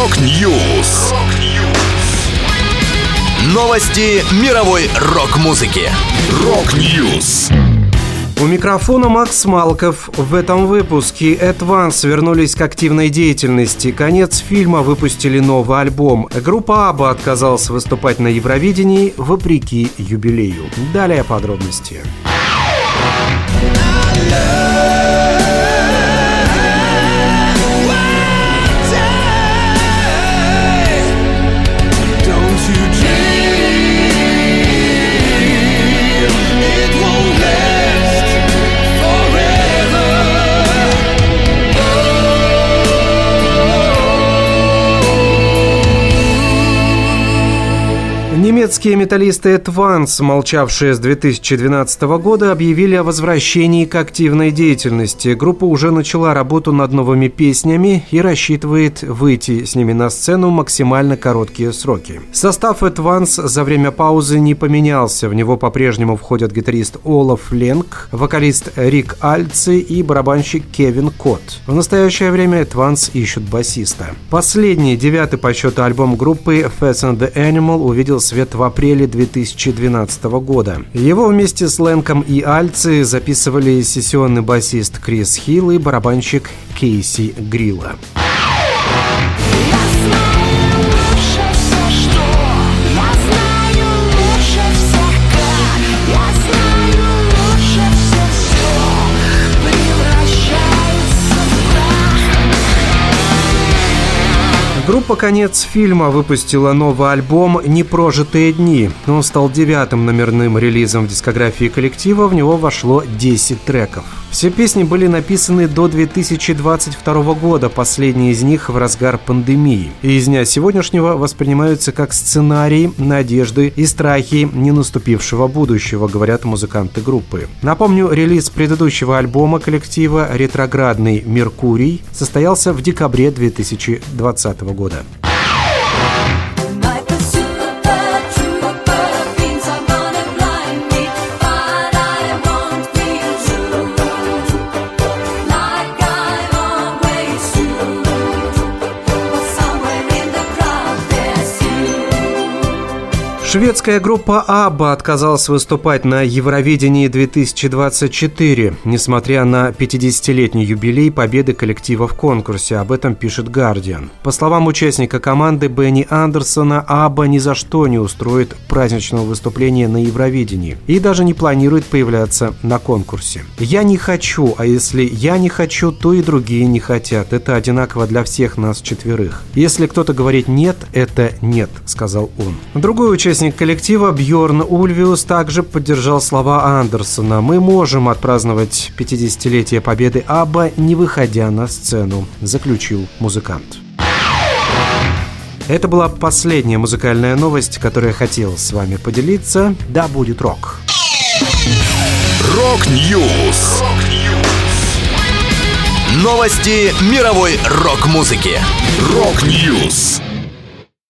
Rock News. Новости мировой рок-музыки. Rock News. У микрофона Макс Малков. В этом выпуске Advance вернулись к активной деятельности. Конец фильма выпустили новый альбом. Группа ABBA отказалась выступать на Евровидении вопреки юбилею. Далее подробности. Немецкие металлисты Advance, молчавшие с 2012 года, объявили о возвращении к активной деятельности. Группа уже начала работу над новыми песнями и рассчитывает выйти с ними на сцену в максимально короткие сроки. Состав Advance за время паузы не поменялся. В него по-прежнему входят гитарист Олаф Ленг, вокалист Рик Альци и барабанщик Кевин Кот. В настоящее время Advance ищут басиста. Последний, девятый по счету альбом группы Fast and the Animal увидел свет в апреле 2012 года. Его вместе с Лэнком и Альци записывали сессионный басист Крис Хилл и барабанщик Кейси Грилла. Группа «Конец фильма» выпустила новый альбом «Непрожитые дни». Он стал девятым номерным релизом в дискографии коллектива, в него вошло 10 треков. Все песни были написаны до 2022 года, последние из них в разгар пандемии. И из дня сегодняшнего воспринимаются как сценарий, надежды и страхи не наступившего будущего, говорят музыканты группы. Напомню, релиз предыдущего альбома коллектива «Ретроградный Меркурий» состоялся в декабре 2020 года года. Шведская группа Абба отказалась выступать на Евровидении 2024, несмотря на 50-летний юбилей победы коллектива в конкурсе. Об этом пишет Guardian. По словам участника команды Бенни Андерсона, Абба ни за что не устроит праздничного выступления на Евровидении и даже не планирует появляться на конкурсе. «Я не хочу, а если я не хочу, то и другие не хотят. Это одинаково для всех нас четверых. Если кто-то говорит «нет», это «нет», — сказал он. Другой участник Участник коллектива Бьорн Ульвиус также поддержал слова Андерсона. «Мы можем отпраздновать 50-летие победы ABBA, не выходя на сцену», – заключил музыкант. Это была последняя музыкальная новость, которую я хотел с вами поделиться. Да будет рок! Rock News! Новости мировой рок-музыки. Рок-Ньюс!